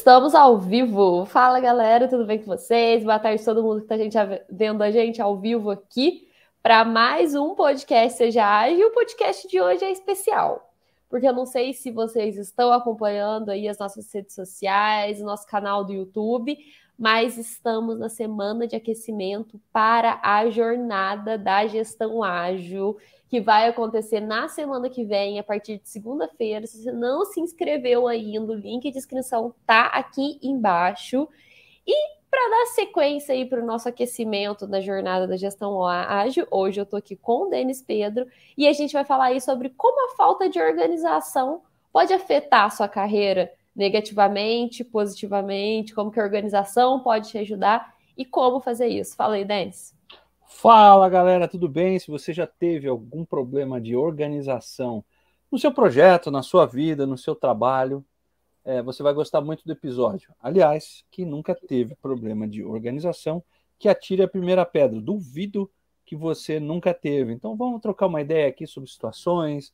Estamos ao vivo. Fala galera, tudo bem com vocês? Boa tarde todo mundo que está vendo a gente ao vivo aqui para mais um podcast Seja Ágil. O podcast de hoje é especial, porque eu não sei se vocês estão acompanhando aí as nossas redes sociais, o nosso canal do YouTube, mas estamos na semana de aquecimento para a jornada da gestão ágil que vai acontecer na semana que vem, a partir de segunda-feira. Se você não se inscreveu ainda, o link de inscrição tá aqui embaixo. E para dar sequência aí para o nosso aquecimento da jornada da gestão ágil, hoje eu estou aqui com o Denis Pedro e a gente vai falar aí sobre como a falta de organização pode afetar a sua carreira negativamente, positivamente, como que a organização pode te ajudar e como fazer isso. Fala aí, Denis. Fala galera, tudo bem? Se você já teve algum problema de organização no seu projeto, na sua vida, no seu trabalho, é, você vai gostar muito do episódio. Aliás, quem nunca teve problema de organização, que atire a primeira pedra. Duvido que você nunca teve. Então vamos trocar uma ideia aqui sobre situações,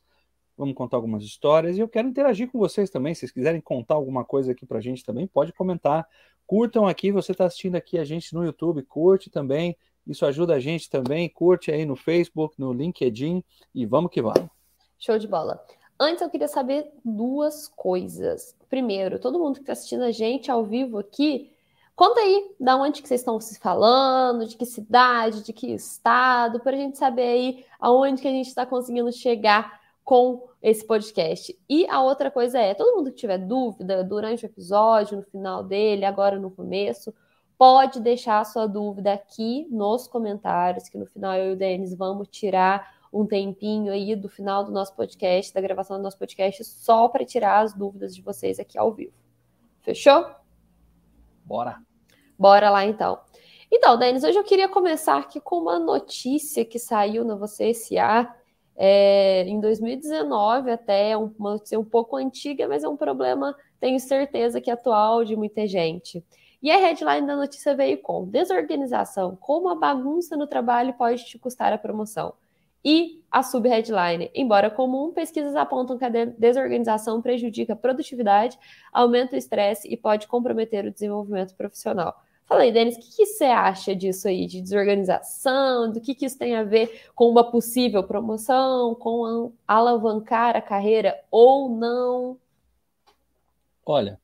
vamos contar algumas histórias e eu quero interagir com vocês também. Se vocês quiserem contar alguma coisa aqui para a gente também, pode comentar. Curtam aqui, você está assistindo aqui a gente no YouTube, curte também isso ajuda a gente também. Curte aí no Facebook, no LinkedIn e vamos que vamos. Show de bola. Antes eu queria saber duas coisas. Primeiro, todo mundo que está assistindo a gente ao vivo aqui, conta aí da onde que vocês estão se falando, de que cidade, de que estado, para a gente saber aí aonde que a gente está conseguindo chegar com esse podcast. E a outra coisa é, todo mundo que tiver dúvida durante o episódio, no final dele, agora no começo, pode deixar a sua dúvida aqui nos comentários, que no final eu e o Denis vamos tirar um tempinho aí do final do nosso podcast, da gravação do nosso podcast, só para tirar as dúvidas de vocês aqui ao vivo. Fechou? Bora. Bora lá então. Então, Denis, hoje eu queria começar aqui com uma notícia que saiu na Você SA é, em 2019, até uma notícia um pouco antiga, mas é um problema, tenho certeza que atual de muita gente. E a headline da notícia veio com desorganização, como a bagunça no trabalho pode te custar a promoção. E a subheadline, embora comum, pesquisas apontam que a desorganização prejudica a produtividade, aumenta o estresse e pode comprometer o desenvolvimento profissional. Fala aí, Denis, o que, que, você acha disso aí, de desorganização, do que, que isso tem a ver com uma possível promoção, com alavancar a carreira ou não? Olha,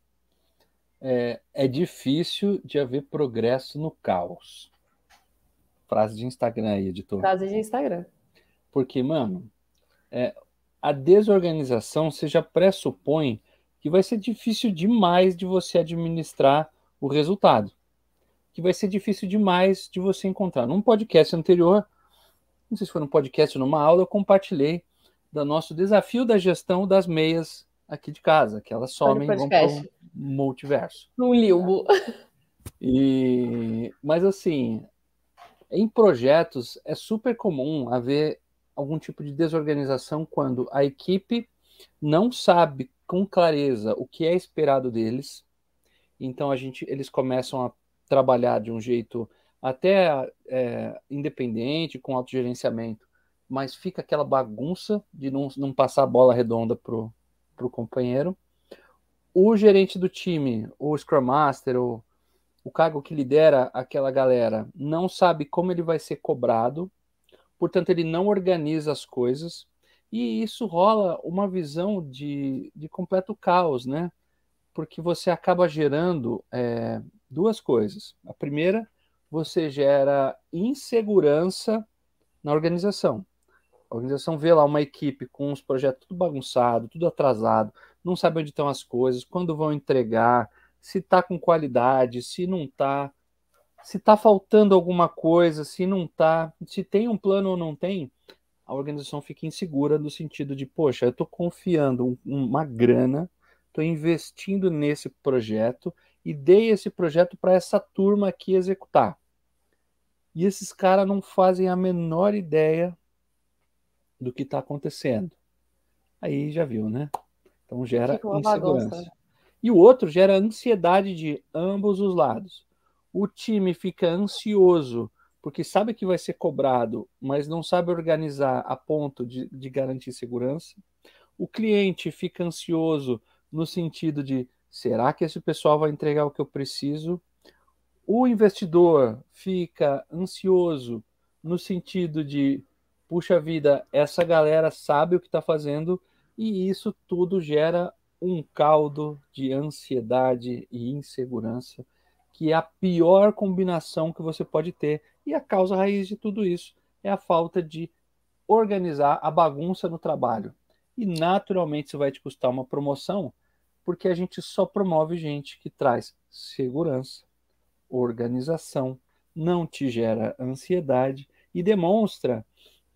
é, é difícil de haver progresso no caos. Frase de Instagram aí, editor. Frase de Instagram. Porque, mano, é, a desorganização você já pressupõe que vai ser difícil demais de você administrar o resultado. Que vai ser difícil demais de você encontrar. Num podcast anterior, não sei se foi num podcast ou numa aula, eu compartilhei do nosso desafio da gestão das meias aqui de casa, que elas somem e vão para o multiverso. Um limbo. E, mas assim, em projetos é super comum haver algum tipo de desorganização quando a equipe não sabe com clareza o que é esperado deles. Então a gente, eles começam a trabalhar de um jeito até é, independente, com autogerenciamento, mas fica aquela bagunça de não, não passar a bola redonda pro, para o companheiro. O gerente do time, o Scrum Master, o, cargo que lidera aquela galera, não sabe como ele vai ser cobrado, portanto, ele não organiza as coisas, e isso rola uma visão de, de completo caos, né? Porque você acaba gerando é, duas coisas. A primeira, você gera insegurança na organização. A organização vê lá uma equipe com os projetos tudo bagunçado, tudo atrasado, não sabe onde estão as coisas, quando vão entregar, se está com qualidade, se não está, se está faltando alguma coisa, se não está, se tem um plano ou não tem, a organização fica insegura no sentido de, poxa, eu estou confiando uma grana, estou investindo nesse projeto e dei esse projeto para essa turma aqui executar. E esses caras não fazem a menor ideia do que está acontecendo. Aí já viu, né? Então gera insegurança. E o outro gera ansiedade de ambos os lados. O time fica ansioso porque sabe que vai ser cobrado, mas não sabe organizar a ponto de, de garantir segurança. O cliente fica ansioso no sentido de Será que esse pessoal vai entregar o que eu preciso? O investidor fica ansioso no sentido de, puxa vida, essa galera sabe o que está fazendo e isso tudo gera um caldo de ansiedade e insegurança, que é a pior combinação que você pode ter. E a causa raiz de tudo isso é a falta de organizar a bagunça no trabalho. E naturalmente isso vai te custar uma promoção, porque a gente só promove gente que traz segurança, organização, não te gera ansiedade e demonstra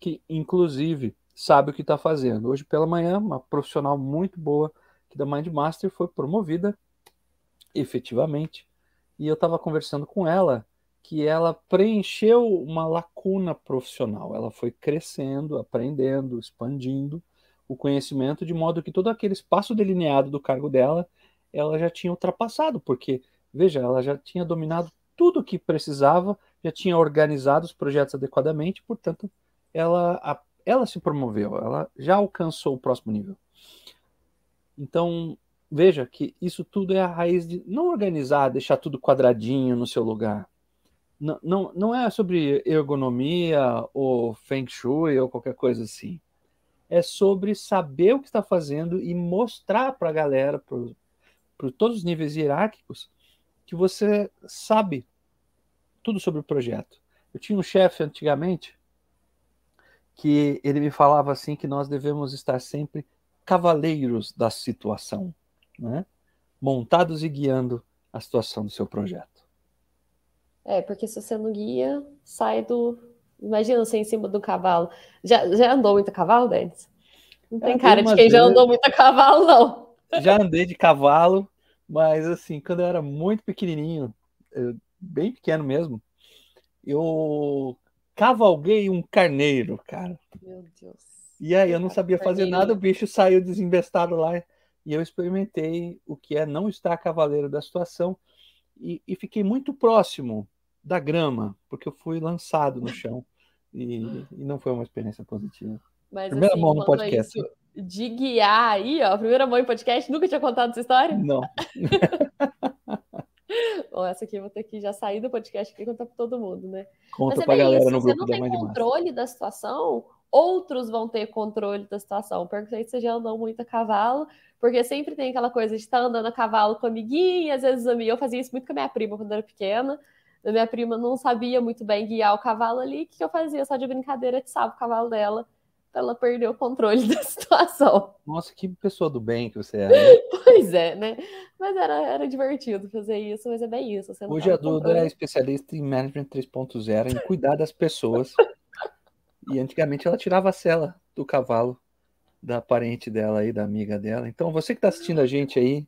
que, inclusive, sabe o que está fazendo. Hoje pela manhã, uma profissional muito boa que da Mindmaster foi promovida efetivamente. E eu estava conversando com ela que ela preencheu uma lacuna profissional. Ela foi crescendo, aprendendo, expandindo o conhecimento de modo que todo aquele espaço delineado do cargo dela, ela já tinha ultrapassado, porque veja, ela já tinha dominado tudo o que precisava, já tinha organizado os projetos adequadamente, portanto, ela ela se promoveu, ela já alcançou o próximo nível. Então, veja que isso tudo é a raiz de não organizar, deixar tudo quadradinho no seu lugar. Não, não, não é sobre ergonomia ou feng shui ou qualquer coisa assim. É sobre saber o que está fazendo e mostrar para a galera, para todos os níveis hierárquicos, que você sabe tudo sobre o projeto. Eu tinha um chefe antigamente que ele me falava assim que nós devemos estar sempre cavaleiros da situação, né? montados e guiando a situação do seu projeto. É, porque se você não guia, sai do. Imagina você em cima do cavalo. Já, já andou muito a cavalo, Denis? Não tem cara de quem já andou muito a cavalo, não. Já andei de cavalo, mas assim, quando eu era muito pequenininho, bem pequeno mesmo, eu cavalguei um carneiro, cara. Meu Deus. E aí eu não sabia fazer nada, o bicho saiu desinvestado lá e eu experimentei o que é não estar cavaleiro da situação e, e fiquei muito próximo da grama, porque eu fui lançado no chão e, e não foi uma experiência positiva. Mas, primeira assim, mão no podcast. de guiar aí, ó, primeira mão em podcast, nunca tinha contado essa história? Não. Bom, essa aqui eu vou ter que já sair do podcast e contar para todo mundo, né? Conta Mas é pra galera isso, no grupo você não tem controle da situação, outros vão ter controle da situação. Perguntei se você já andou muito a cavalo, porque sempre tem aquela coisa de estar andando a cavalo com amiguinha, às vezes eu fazia isso muito com a minha prima quando eu era pequena. A minha prima não sabia muito bem guiar o cavalo ali, o que eu fazia? Só de brincadeira, atiçava o cavalo dela ela perder o controle da situação. Nossa, que pessoa do bem que você é. Né? pois é, né? Mas era, era divertido fazer isso, mas é bem isso. Hoje a Duda é especialista em Management 3.0, em cuidar das pessoas e antigamente ela tirava a cela do cavalo da parente dela aí, da amiga dela. Então, você que está assistindo a gente aí,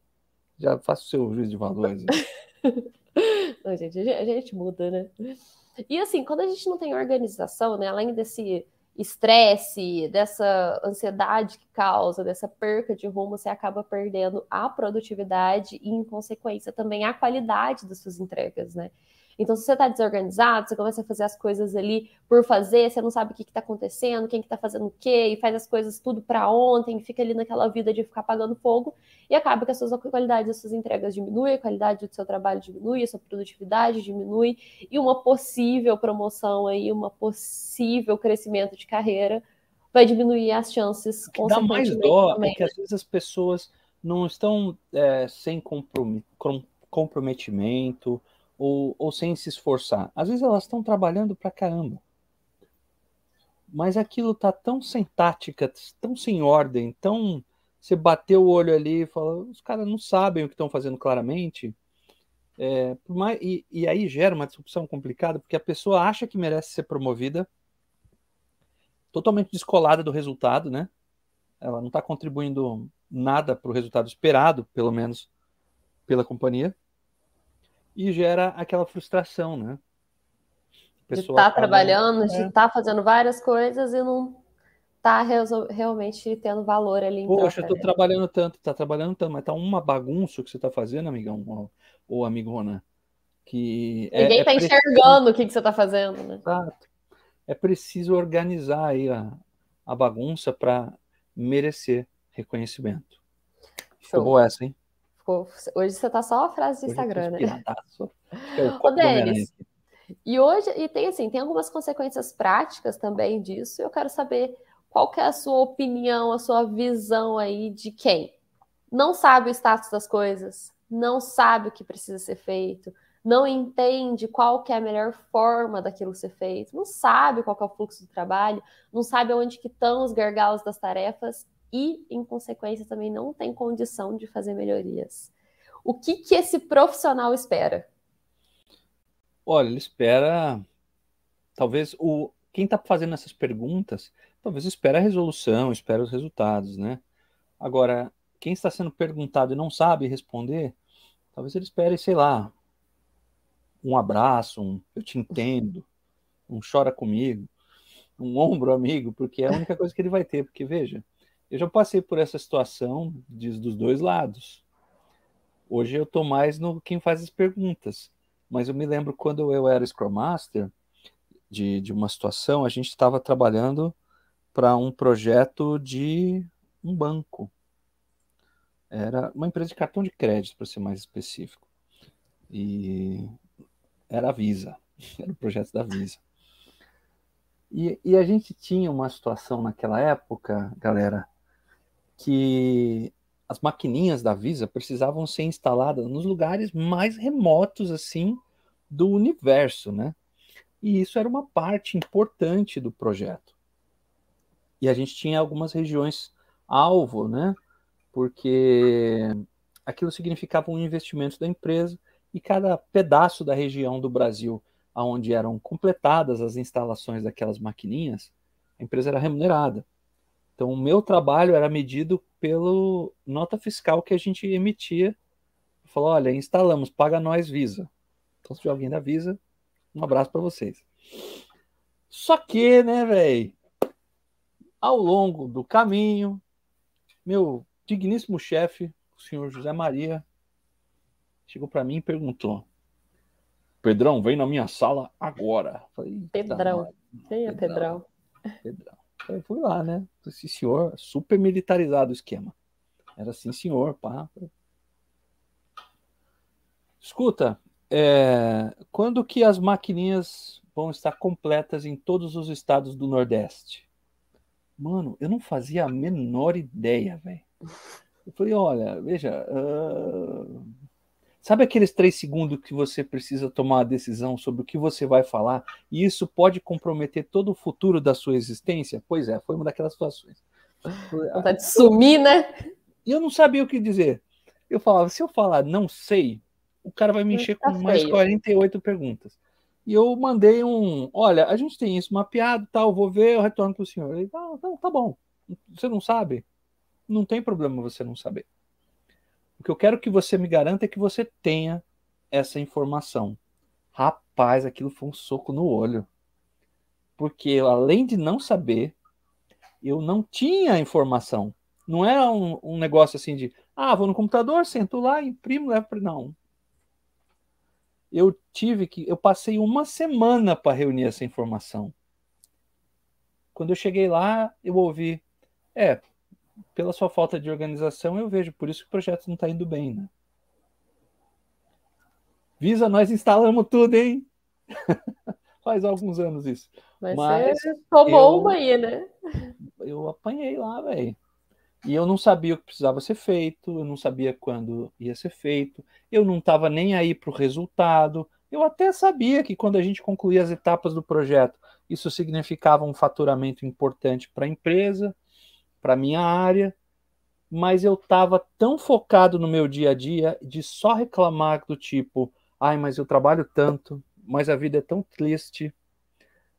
já faça o seu juízo de valores. não, gente, a gente muda, né? E assim, quando a gente não tem organização, né, além desse estresse, dessa ansiedade que causa, dessa perca de rumo, você acaba perdendo a produtividade e, em consequência, também a qualidade das suas entregas, né? Então, se você está desorganizado, você começa a fazer as coisas ali por fazer, você não sabe o que está acontecendo, quem que está fazendo o quê, e faz as coisas tudo para ontem, fica ali naquela vida de ficar apagando fogo, e acaba que a sua qualidade das suas entregas diminui, a qualidade do seu trabalho diminui, a sua produtividade diminui, e uma possível promoção aí, uma possível crescimento de carreira vai diminuir as chances. O que dá mais dó também. é que às vezes as pessoas não estão é, sem comprometimento, ou, ou sem se esforçar. Às vezes elas estão trabalhando pra caramba. Mas aquilo tá tão sem tática, tão sem ordem, tão. Você bateu o olho ali e fala, os caras não sabem o que estão fazendo claramente. É, e, e aí gera uma discussão complicada, porque a pessoa acha que merece ser promovida, totalmente descolada do resultado, né? Ela não está contribuindo nada para o resultado esperado, pelo menos pela companhia e gera aquela frustração, né? de estar tá trabalhando, é. de estar tá fazendo várias coisas e não tá realmente tendo valor ali. Poxa, eu tô trabalhando tanto, tá trabalhando tanto, mas tá uma bagunça que você tá fazendo, amigão ou, ou amigona, que é, ninguém é, tá enxergando o que, que você tá fazendo, né? Exato. É preciso organizar aí a, a bagunça para merecer reconhecimento. Show. Ficou boa essa, hein? Hoje você tá só a frase do Instagram, né? É Ô, Denis, e hoje, e tem assim, tem algumas consequências práticas também disso. Eu quero saber qual que é a sua opinião, a sua visão aí de quem não sabe o status das coisas, não sabe o que precisa ser feito, não entende qual que é a melhor forma daquilo ser feito, não sabe qual é o fluxo do trabalho, não sabe onde que estão os gargalos das tarefas e, em consequência, também não tem condição de fazer melhorias. O que, que esse profissional espera? Olha, ele espera. Talvez o quem está fazendo essas perguntas, talvez espera a resolução, espera os resultados, né? Agora, quem está sendo perguntado e não sabe responder, talvez ele espere, sei lá, um abraço, um eu te entendo, um chora comigo, um ombro amigo, porque é a única coisa que ele vai ter, porque veja, eu já passei por essa situação de, dos dois lados. Hoje eu estou mais no quem faz as perguntas, mas eu me lembro quando eu era Scrum Master de, de uma situação, a gente estava trabalhando para um projeto de um banco. Era uma empresa de cartão de crédito, para ser mais específico. E era a Visa, era o projeto da Visa. E, e a gente tinha uma situação naquela época, galera, que as maquininhas da Visa precisavam ser instaladas nos lugares mais remotos assim do universo, né? E isso era uma parte importante do projeto. E a gente tinha algumas regiões alvo, né? Porque aquilo significava um investimento da empresa e cada pedaço da região do Brasil onde eram completadas as instalações daquelas maquininhas, a empresa era remunerada. Então, o meu trabalho era medido pelo nota fiscal que a gente emitia. Falou, olha, instalamos, paga nós Visa. Então, se tiver alguém da Visa, um abraço para vocês. Só que, né, velho, ao longo do caminho, meu digníssimo chefe, o senhor José Maria, chegou para mim e perguntou: Pedrão, vem na minha sala agora. Falei, Pedrão. Quem é Pedrão? Pedrão. Fui lá, né? Sim, senhor, super militarizado o esquema. Era assim, senhor, pá. Escuta, é, quando que as maquininhas vão estar completas em todos os estados do Nordeste? Mano, eu não fazia a menor ideia, velho. Eu falei, olha, veja, uh, Sabe aqueles três segundos que você precisa tomar a decisão sobre o que você vai falar e isso pode comprometer todo o futuro da sua existência? Pois é, foi uma daquelas situações. Vontade de sumir, né? E eu não sabia o que dizer. Eu falava, se eu falar não sei, o cara vai me encher tá com feio. mais 48 perguntas. E eu mandei um, olha, a gente tem isso mapeado, tal, vou ver, eu retorno para o senhor. Ele, ah, não, tá bom. Você não sabe? Não tem problema você não saber. O que eu quero que você me garanta é que você tenha essa informação. Rapaz, aquilo foi um soco no olho. Porque além de não saber, eu não tinha informação. Não era um, um negócio assim de, ah, vou no computador, sento lá, imprimo, levo para. Não. Eu tive que. Eu passei uma semana para reunir essa informação. Quando eu cheguei lá, eu ouvi. É, pela sua falta de organização, eu vejo, por isso que o projeto não está indo bem, né? Visa, nós instalamos tudo, hein? Faz alguns anos isso. Mas, Mas você tomou eu, uma aí, né? Eu apanhei lá, velho. E eu não sabia o que precisava ser feito, eu não sabia quando ia ser feito, eu não estava nem aí para o resultado. Eu até sabia que quando a gente concluía as etapas do projeto, isso significava um faturamento importante para a empresa, para minha área, mas eu estava tão focado no meu dia a dia de só reclamar do tipo, ai, mas eu trabalho tanto, mas a vida é tão triste.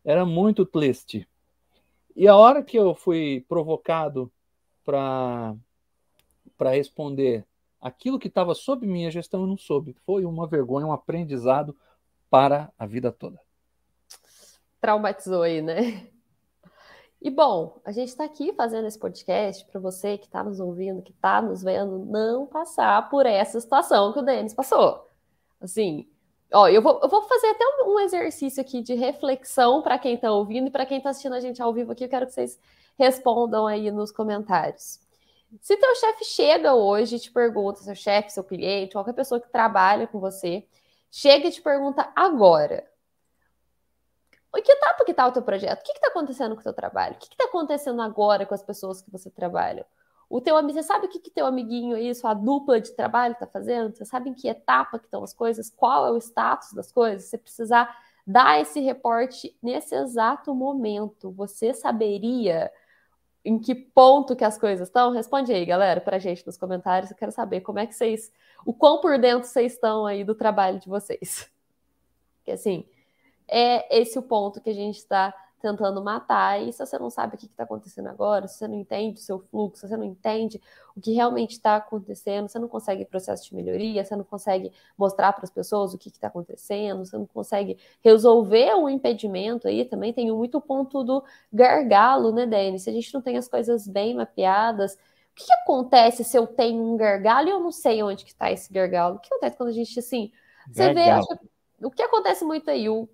Era muito triste. E a hora que eu fui provocado para para responder aquilo que estava sob minha gestão, eu não soube. Foi uma vergonha, um aprendizado para a vida toda. Traumatizou aí, né? E bom, a gente está aqui fazendo esse podcast para você que está nos ouvindo, que está nos vendo, não passar por essa situação que o Denis passou. Assim, ó, eu vou, eu vou fazer até um, um exercício aqui de reflexão para quem está ouvindo e para quem está assistindo a gente ao vivo aqui. Eu quero que vocês respondam aí nos comentários. Se teu chefe chega hoje e te pergunta, seu chefe, seu cliente, qualquer pessoa que trabalha com você, chega e te pergunta agora, o que etapa que está o teu projeto? O que está acontecendo com o teu trabalho? O que está acontecendo agora com as pessoas que você trabalha? O teu amigo, você sabe o que, que teu amiguinho aí, sua dupla de trabalho está fazendo? Você sabe em que etapa que estão as coisas? Qual é o status das coisas? Você precisar dar esse reporte nesse exato momento. Você saberia em que ponto que as coisas estão? Responde aí, galera, para a gente nos comentários. Eu quero saber como é que vocês, o quão por dentro vocês estão aí do trabalho de vocês. Porque assim, é esse o ponto que a gente está tentando matar. E se você não sabe o que está acontecendo agora, se você não entende o seu fluxo, se você não entende o que realmente está acontecendo, você não consegue processo de melhoria, você não consegue mostrar para as pessoas o que está acontecendo, você não consegue resolver um impedimento aí, também tem muito ponto do gargalo, né, Dani? Se a gente não tem as coisas bem mapeadas, o que, que acontece se eu tenho um gargalo e eu não sei onde que está esse gargalo? O que acontece quando a gente, assim, você gargalo. vê, o que acontece muito aí, o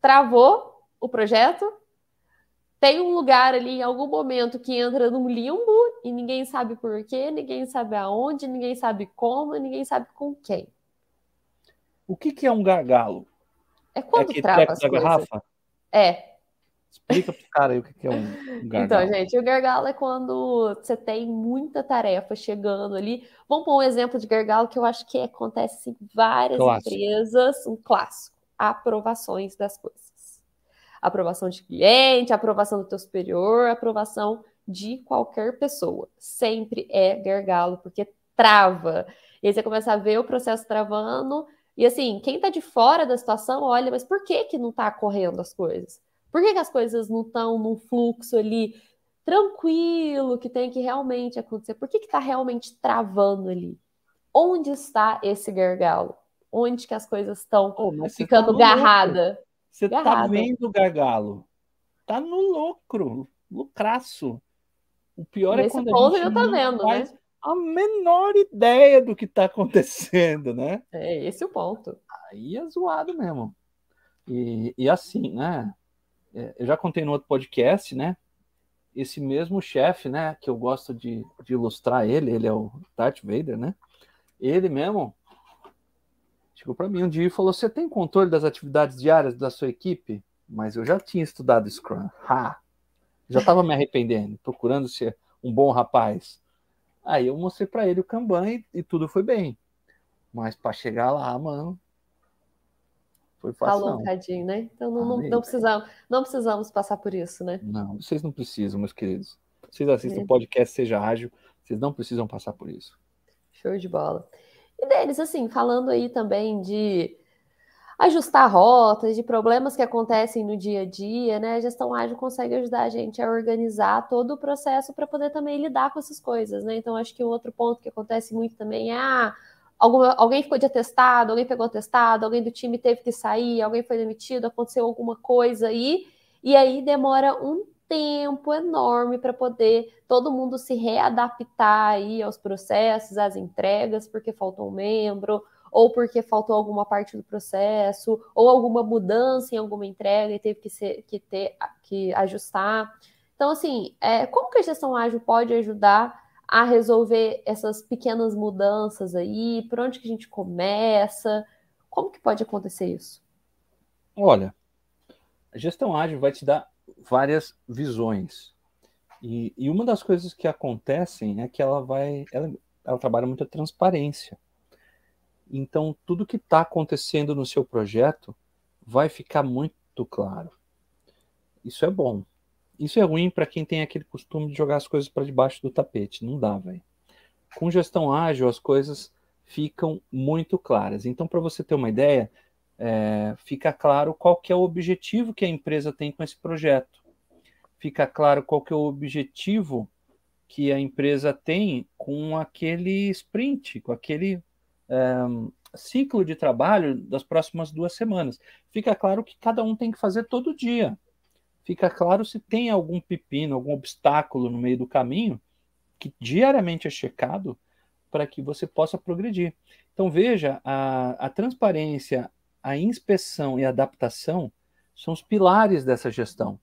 travou o projeto, tem um lugar ali em algum momento que entra num limbo e ninguém sabe por quê, ninguém sabe aonde, ninguém sabe como, ninguém sabe com quem. O que, que é um gargalo? É quando é trava as coisas. Garrafa? É. Explica pro cara aí o que é um, um então, gargalo. Então, gente, o gargalo é quando você tem muita tarefa chegando ali. Vamos pôr um exemplo de gargalo que eu acho que acontece em várias clássico. empresas, um clássico aprovações das coisas. Aprovação de cliente, aprovação do teu superior, aprovação de qualquer pessoa. Sempre é gargalo, porque trava. E aí você começa a ver o processo travando. E assim, quem tá de fora da situação, olha, mas por que que não tá correndo as coisas? Por que, que as coisas não estão num fluxo ali tranquilo que tem que realmente acontecer? Por que que tá realmente travando ali? Onde está esse gargalo? Onde que as coisas estão oh, ficando tá garrada. Você tá vendo o gargalo. Tá no lucro, lucraço. O pior é Nesse é quando a gente tá vendo, faz né? a menor ideia do que está acontecendo, né? É esse o ponto. Aí é zoado mesmo. E, e assim, né? É, eu já contei no outro podcast, né? Esse mesmo chefe, né? Que eu gosto de, de ilustrar ele, ele é o Darth Vader, né? Ele mesmo, chegou para mim um dia e falou: Você tem controle das atividades diárias da sua equipe? Mas eu já tinha estudado Scrum. Ha! Já estava me arrependendo, procurando ser um bom rapaz. Aí eu mostrei para ele o Kanban e, e, tudo foi bem. Mas para chegar lá, mano, foi fácil. Falou, tadinho, né? Então não, não, não, precisamos, não precisamos passar por isso, né? Não, vocês não precisam, meus queridos. Vocês assistem o é. podcast Seja Ágil, vocês não precisam passar por isso. Show de bola. E deles, assim, falando aí também de ajustar rotas, de problemas que acontecem no dia a dia, né? A gestão ágil consegue ajudar a gente a organizar todo o processo para poder também lidar com essas coisas, né? Então, acho que um outro ponto que acontece muito também é ah, alguma, alguém ficou de atestado, alguém pegou atestado, alguém do time teve que sair, alguém foi demitido, aconteceu alguma coisa aí, e aí demora um tempo enorme para poder todo mundo se readaptar aí aos processos, às entregas, porque faltou um membro, ou porque faltou alguma parte do processo, ou alguma mudança em alguma entrega e teve que, ser, que ter que ajustar. Então, assim, é, como que a gestão ágil pode ajudar a resolver essas pequenas mudanças aí? Por onde que a gente começa? Como que pode acontecer isso? Olha, a gestão ágil vai te dar várias visões. E, e, uma das coisas que acontecem é que ela vai, ela, ela trabalha muito a transparência. Então, tudo que está acontecendo no seu projeto vai ficar muito claro. Isso é bom. Isso é ruim para quem tem aquele costume de jogar as coisas para debaixo do tapete. Não dá, velho. Com gestão ágil, as coisas ficam muito claras. Então, para você ter uma ideia, é, fica claro qual que é o objetivo que a empresa tem com esse projeto. Fica claro qual que é o objetivo que a empresa tem com aquele sprint, com aquele é, ciclo de trabalho das próximas duas semanas. Fica claro que cada um tem que fazer todo dia. Fica claro se tem algum pepino, algum obstáculo no meio do caminho que diariamente é checado para que você possa progredir. Então veja, a, a transparência, a inspeção e a adaptação são os pilares dessa gestão.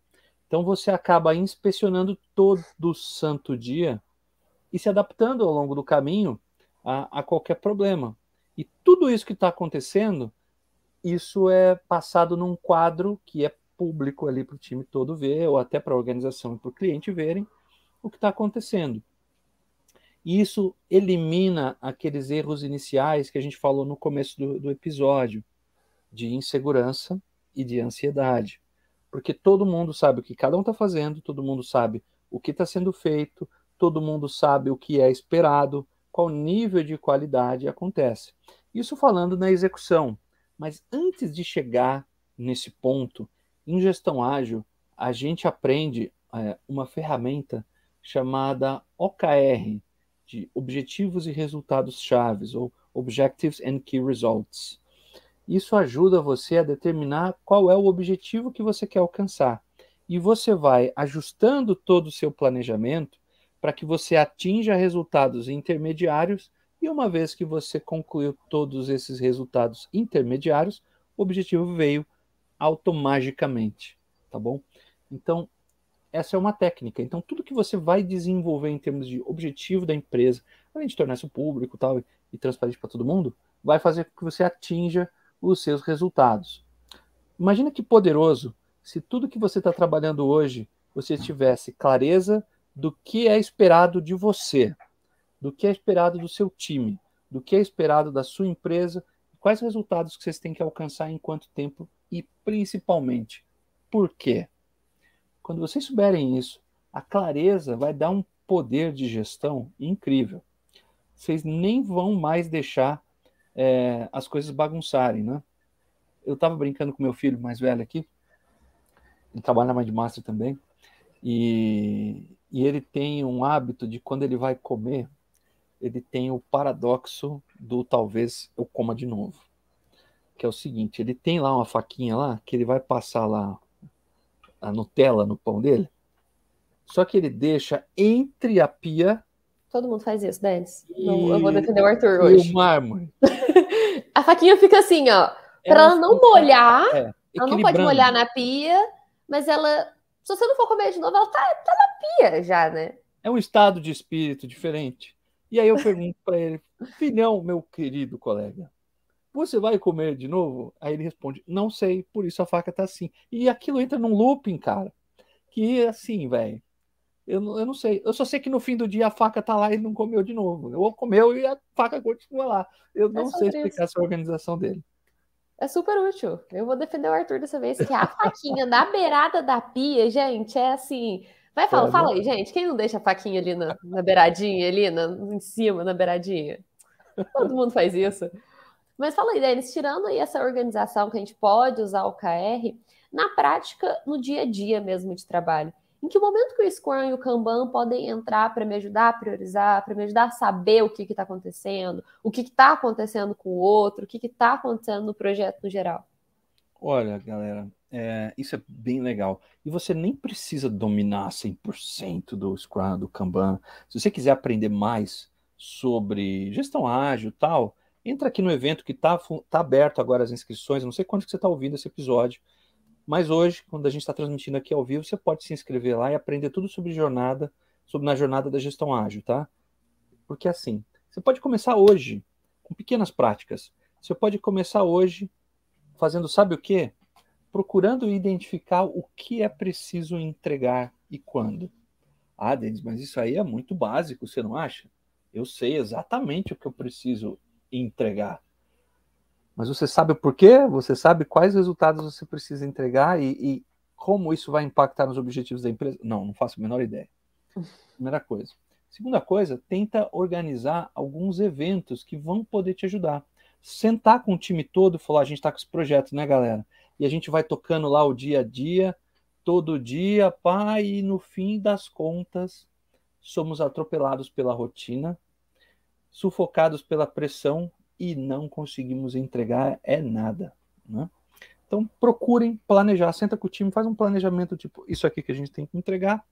Então você acaba inspecionando todo santo dia e se adaptando ao longo do caminho a, a qualquer problema. E tudo isso que está acontecendo, isso é passado num quadro que é público ali para o time todo ver, ou até para a organização e para o cliente verem o que está acontecendo. E isso elimina aqueles erros iniciais que a gente falou no começo do, do episódio, de insegurança e de ansiedade. Porque todo mundo sabe o que cada um está fazendo, todo mundo sabe o que está sendo feito, todo mundo sabe o que é esperado, qual nível de qualidade acontece. Isso falando na execução. Mas antes de chegar nesse ponto, em gestão ágil, a gente aprende é, uma ferramenta chamada OKR, de Objetivos e Resultados Chaves, ou Objectives and Key Results. Isso ajuda você a determinar qual é o objetivo que você quer alcançar. E você vai ajustando todo o seu planejamento para que você atinja resultados intermediários e uma vez que você concluiu todos esses resultados intermediários, o objetivo veio automaticamente, tá bom? Então, essa é uma técnica. Então, tudo que você vai desenvolver em termos de objetivo da empresa, além de tornar isso público tal, e transparente para todo mundo, vai fazer com que você atinja os seus resultados. Imagina que poderoso se tudo que você está trabalhando hoje você tivesse clareza do que é esperado de você, do que é esperado do seu time, do que é esperado da sua empresa, quais resultados que vocês têm que alcançar em quanto tempo e principalmente por quê. Quando vocês souberem isso, a clareza vai dar um poder de gestão incrível. Vocês nem vão mais deixar é, as coisas bagunçarem, né? Eu estava brincando com meu filho mais velho aqui, ele trabalha na Mindmaster também, e, e ele tem um hábito de quando ele vai comer, ele tem o paradoxo do talvez eu coma de novo. Que é o seguinte, ele tem lá uma faquinha lá, que ele vai passar lá a Nutella no pão dele, só que ele deixa entre a pia Todo mundo faz isso, Denis. E... eu vou defender o Arthur hoje. E o mármore. a faquinha fica assim, ó. É para ela não molhar. É, ela não pode molhar na pia, mas ela. Se você não for comer de novo, ela tá, tá na pia já, né? É um estado de espírito diferente. E aí eu pergunto para ele, filhão, meu querido colega, você vai comer de novo? Aí ele responde, não sei, por isso a faca tá assim. E aquilo entra num looping, cara. Que assim, velho eu não, eu não sei. Eu só sei que no fim do dia a faca tá lá e não comeu de novo. Ou comeu e a faca continua lá. Eu não é sei explicar isso. essa organização dele. É super útil. Eu vou defender o Arthur dessa vez, que a faquinha na beirada da pia, gente, é assim. Vai, fala, é, fala aí, gente. Quem não deixa a faquinha ali na, na beiradinha, ali na, em cima, na beiradinha? Todo mundo faz isso. Mas fala aí, Denis, tirando aí essa organização que a gente pode usar o KR, na prática, no dia a dia mesmo de trabalho, em que momento que o Scrum e o Kanban podem entrar para me ajudar a priorizar, para me ajudar a saber o que está acontecendo, o que está acontecendo com o outro, o que está acontecendo no projeto no geral? Olha, galera, é, isso é bem legal. E você nem precisa dominar 100% do Scrum, do Kanban. Se você quiser aprender mais sobre gestão ágil tal, entra aqui no evento que está tá aberto agora as inscrições. Não sei quando que você está ouvindo esse episódio, mas hoje, quando a gente está transmitindo aqui ao vivo, você pode se inscrever lá e aprender tudo sobre jornada, sobre na jornada da gestão ágil, tá? Porque assim, você pode começar hoje com pequenas práticas. Você pode começar hoje fazendo, sabe o quê? Procurando identificar o que é preciso entregar e quando. Ah, Denis, mas isso aí é muito básico, você não acha? Eu sei exatamente o que eu preciso entregar. Mas você sabe o porquê? Você sabe quais resultados você precisa entregar e, e como isso vai impactar nos objetivos da empresa? Não, não faço a menor ideia. Primeira coisa. Segunda coisa, tenta organizar alguns eventos que vão poder te ajudar. Sentar com o time todo e falar: a gente está com esse projeto, né, galera? E a gente vai tocando lá o dia a dia, todo dia, pá, e no fim das contas, somos atropelados pela rotina, sufocados pela pressão e não conseguimos entregar é nada. Né? Então procurem planejar, senta com o time, faz um planejamento tipo isso aqui que a gente tem que entregar,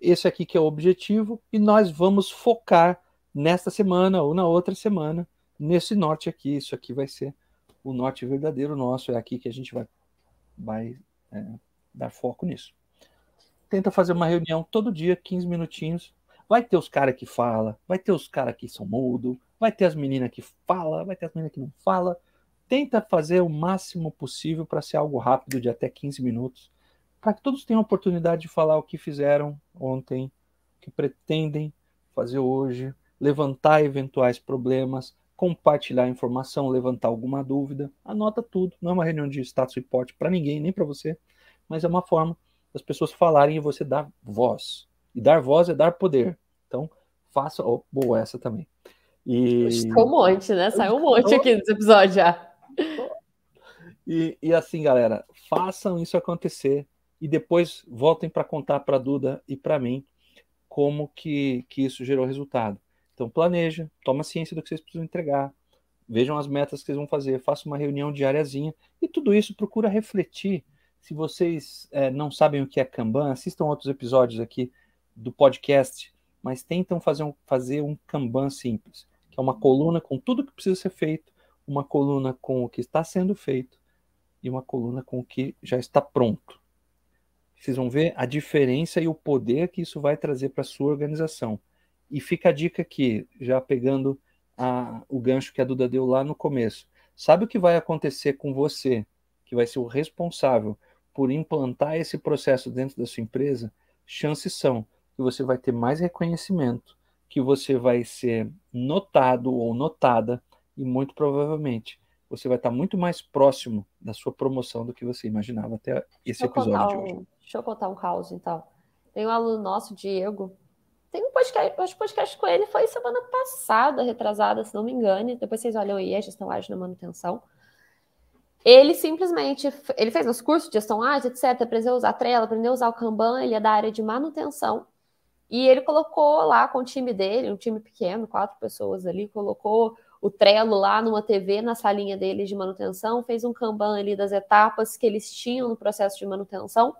esse aqui que é o objetivo, e nós vamos focar nesta semana ou na outra semana nesse norte aqui. Isso aqui vai ser o norte verdadeiro nosso, é aqui que a gente vai, vai é, dar foco nisso. Tenta fazer uma reunião todo dia, 15 minutinhos. Vai ter os caras que fala, vai ter os caras que são mudo, vai ter as meninas que fala, vai ter as meninas que não fala. Tenta fazer o máximo possível para ser algo rápido de até 15 minutos, para que todos tenham a oportunidade de falar o que fizeram ontem, o que pretendem fazer hoje, levantar eventuais problemas, compartilhar informação, levantar alguma dúvida, anota tudo. Não é uma reunião de status report para ninguém, nem para você, mas é uma forma das pessoas falarem e você dar voz. E dar voz é dar poder. Então, faça. Oh, boa, essa também. E... Estou um monte, né? Saiu um monte aqui nesse episódio já. E, e assim, galera, façam isso acontecer e depois voltem para contar para Duda e para mim como que, que isso gerou resultado. Então planeja, toma ciência do que vocês precisam entregar, vejam as metas que vocês vão fazer, faça uma reunião diariazinha e tudo isso procura refletir. Se vocês é, não sabem o que é Kanban, assistam outros episódios aqui do podcast, mas tentam fazer um, fazer um Kanban simples, que é uma coluna com tudo que precisa ser feito, uma coluna com o que está sendo feito e uma coluna com o que já está pronto. Vocês vão ver a diferença e o poder que isso vai trazer para a sua organização. E fica a dica aqui, já pegando a, o gancho que a Duda deu lá no começo. Sabe o que vai acontecer com você, que vai ser o responsável por implantar esse processo dentro da sua empresa? Chances são que você vai ter mais reconhecimento, que você vai ser notado ou notada e muito provavelmente você vai estar muito mais próximo da sua promoção do que você imaginava até esse episódio um, de hoje. Deixa eu contar um caos, então. Tem um aluno nosso, Diego, tem um podcast, acho que podcast com ele foi semana passada, retrasada, se não me engane. Depois vocês olham aí, a gestão ágil na manutenção. Ele simplesmente, ele fez os cursos de gestão ágil, etc, aprendeu a usar Trello, aprendeu a usar o Kanban, ele é da área de manutenção. E ele colocou lá com o time dele, um time pequeno, quatro pessoas ali, colocou o Trello lá numa TV na salinha dele de manutenção, fez um Kanban ali das etapas que eles tinham no processo de manutenção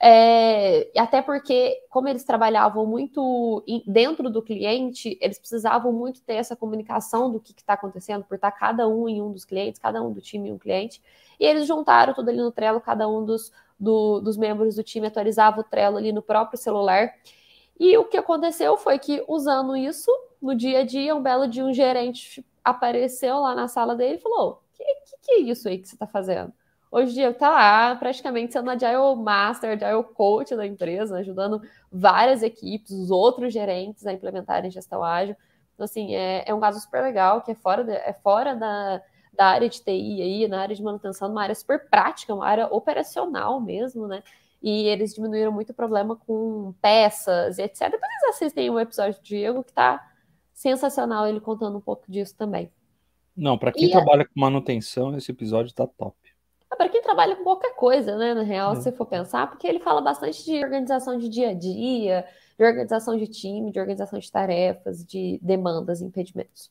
é, até porque, como eles trabalhavam muito dentro do cliente, eles precisavam muito ter essa comunicação do que está acontecendo, por estar cada um em um dos clientes, cada um do time em um cliente. E eles juntaram tudo ali no Trello, cada um dos, do, dos membros do time atualizava o Trello ali no próprio celular. E o que aconteceu foi que, usando isso, no dia a dia, um belo dia, um gerente apareceu lá na sala dele e falou: que, que, que é isso aí que você está fazendo? Hoje em dia está lá praticamente sendo Agile Master, Agile Coach da empresa, ajudando várias equipes, os outros gerentes a implementarem gestão ágil. Então, assim, é, é um caso super legal, que é fora, de, é fora da, da área de TI aí, na área de manutenção, uma área super prática, uma área operacional mesmo, né? E eles diminuíram muito o problema com peças e etc. Depois vocês assistem um episódio do Diego que tá sensacional ele contando um pouco disso também. Não, para quem e trabalha com manutenção, esse episódio tá top. É para quem trabalha com qualquer coisa, né? Na real, é. se for pensar, porque ele fala bastante de organização de dia a dia, de organização de time, de organização de tarefas, de demandas, impedimentos.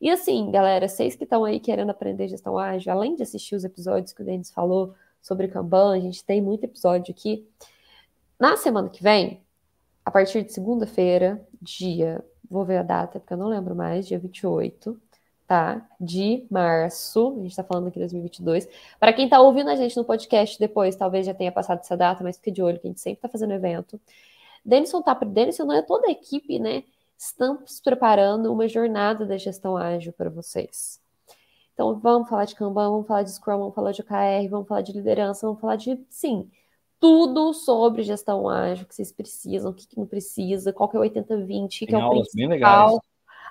E assim, galera, vocês que estão aí querendo aprender gestão ágil, além de assistir os episódios que o Denis falou sobre Kanban, a gente tem muito episódio aqui. Na semana que vem, a partir de segunda-feira, dia, vou ver a data, porque eu não lembro mais, dia 28, tá? De março, a gente tá falando aqui 2022. Para quem tá ouvindo a gente no podcast depois, talvez já tenha passado essa data, mas fique de olho que a gente sempre tá fazendo evento. Denison tá, Denison não é toda a equipe, né? Estamos preparando uma jornada da gestão ágil para vocês. Então, vamos falar de Kanban, vamos falar de Scrum, vamos falar de OKR, vamos falar de liderança, vamos falar de, sim, tudo sobre gestão ágil que vocês precisam, o que, que não precisa, qual que é o 80-20, que é o principal.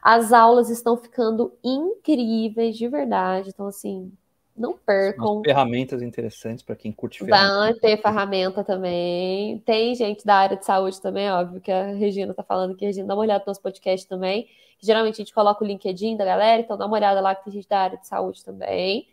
As aulas estão ficando incríveis de verdade. Então, assim, não percam. Umas ferramentas interessantes para quem curte ferramenta. Vai ter ferramenta também. Tem gente da área de saúde também, óbvio, que a Regina está falando que a Regina dá uma olhada no nosso podcast também. Geralmente a gente coloca o LinkedIn da galera, então dá uma olhada lá que tem gente da área de saúde também.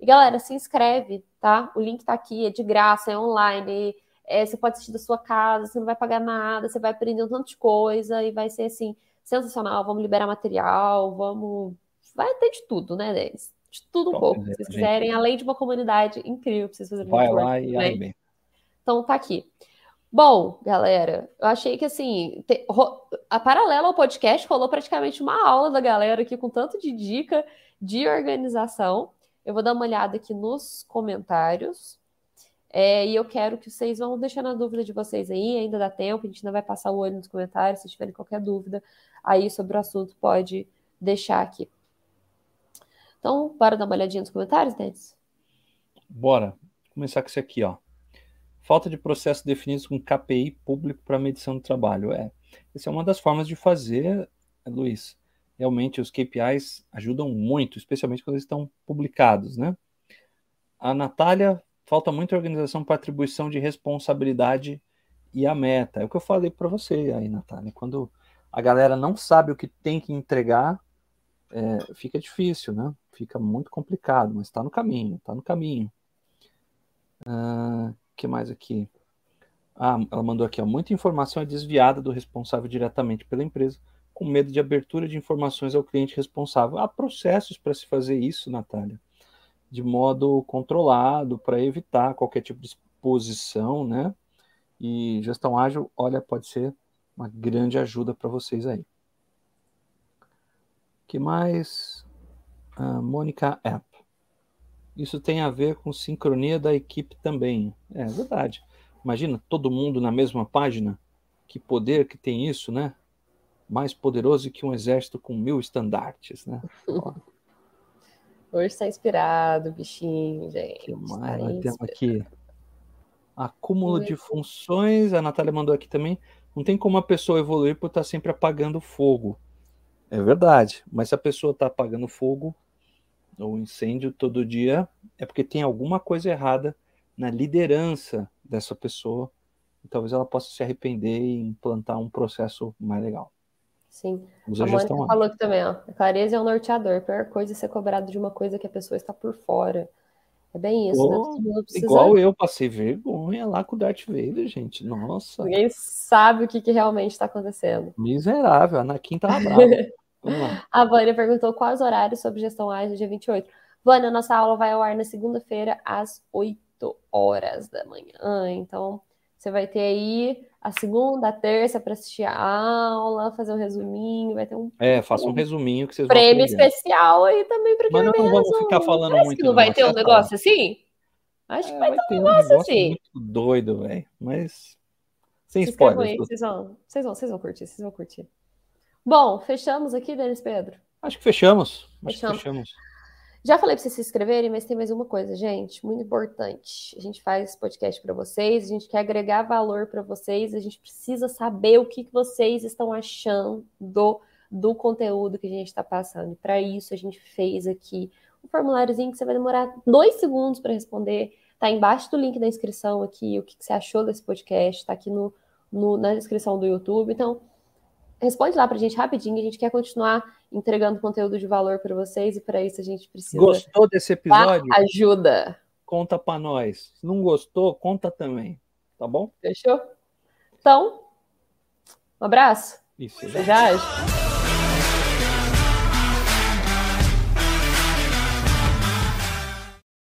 E galera, se inscreve, tá? O link está aqui, é de graça, é online. É, você pode assistir da sua casa, você não vai pagar nada, você vai aprender um tanto de coisa e vai ser assim sensacional, vamos liberar material, vamos. Vai ter de tudo, né, Denis? De tudo um Top, pouco. Se vocês quiserem, além de uma comunidade incrível pra vocês fazerem Vai lá e aí bem. Então tá aqui. Bom, galera, eu achei que assim, te, a paralela ao podcast rolou praticamente uma aula da galera aqui com tanto de dica de organização. Eu vou dar uma olhada aqui nos comentários. É, e eu quero que vocês vão deixando a dúvida de vocês aí, ainda dá tempo, a gente ainda vai passar o olho nos comentários, se tiverem qualquer dúvida aí sobre o assunto, pode deixar aqui. Então, bora dar uma olhadinha nos comentários, Denis? Bora. Vou começar com esse aqui, ó. Falta de processos definidos com KPI público para medição do trabalho. É, essa é uma das formas de fazer, Luiz. Realmente os KPIs ajudam muito, especialmente quando eles estão publicados, né? A Natália falta muita organização para atribuição de responsabilidade e a meta. É o que eu falei para você aí, Natália. Quando a galera não sabe o que tem que entregar, é, fica difícil, né? Fica muito complicado, mas está no caminho, está no caminho. O uh, que mais aqui? Ah, ela mandou aqui, ó, muita informação é desviada do responsável diretamente pela empresa, com medo de abertura de informações ao cliente responsável. Há processos para se fazer isso, Natália de modo controlado para evitar qualquer tipo de exposição, né? E gestão ágil, olha, pode ser uma grande ajuda para vocês aí. Que mais? Mônica App. Isso tem a ver com sincronia da equipe também. É verdade. Imagina todo mundo na mesma página. Que poder que tem isso, né? Mais poderoso que um exército com mil estandartes, né? Hoje está inspirado, bichinho, gente. Que mais tá temos aqui? Acúmulo de funções. A Natália mandou aqui também. Não tem como a pessoa evoluir por estar sempre apagando fogo. É verdade. Mas se a pessoa está apagando fogo ou incêndio todo dia, é porque tem alguma coisa errada na liderança dessa pessoa. E talvez ela possa se arrepender e implantar um processo mais legal. Sim. Usa a Mônica falou aqui também, ó. A clareza é um norteador. A pior coisa é ser cobrado de uma coisa que a pessoa está por fora. É bem isso, oh, né? Precisa... Igual eu passei vergonha lá com o Darth Vader, gente. Nossa. Ninguém sabe o que, que realmente está acontecendo. Miserável, Anakin tava brava. a Vânia perguntou quais horários sobre gestão ágil dia 28. Vânia, nossa aula vai ao ar na segunda-feira às 8 horas da manhã. Então, você vai ter aí a segunda, a terça para assistir a aula, fazer um resuminho, vai ter um. É, faça um resuminho que vocês Prêmio especial aí também para quem Mas não, vamos ficar falando Parece muito. Que não vai ter um negócio assim? Acho que é, vai, vai, ter um negócio, negócio assim. Muito doido, velho. Mas. Sem vocês spoilers. Vocês vão, vocês, vão, vocês vão curtir, vocês vão curtir. Bom, fechamos aqui, Denis Pedro? Acho que fechamos. Acho fechamos. que fechamos. Já falei para vocês se inscreverem, mas tem mais uma coisa, gente, muito importante. A gente faz esse podcast para vocês, a gente quer agregar valor para vocês, a gente precisa saber o que, que vocês estão achando do, do conteúdo que a gente está passando. Para isso, a gente fez aqui um formuláriozinho que você vai demorar dois segundos para responder. Tá embaixo do link da inscrição aqui, o que, que você achou desse podcast, está aqui no, no, na descrição do YouTube. Então, responde lá para a gente rapidinho, a gente quer continuar entregando conteúdo de valor para vocês e para isso a gente precisa. Gostou desse episódio? Ajuda. Conta para nós. Se não gostou, conta também. Tá bom? Fechou? Então, um abraço. Isso. Já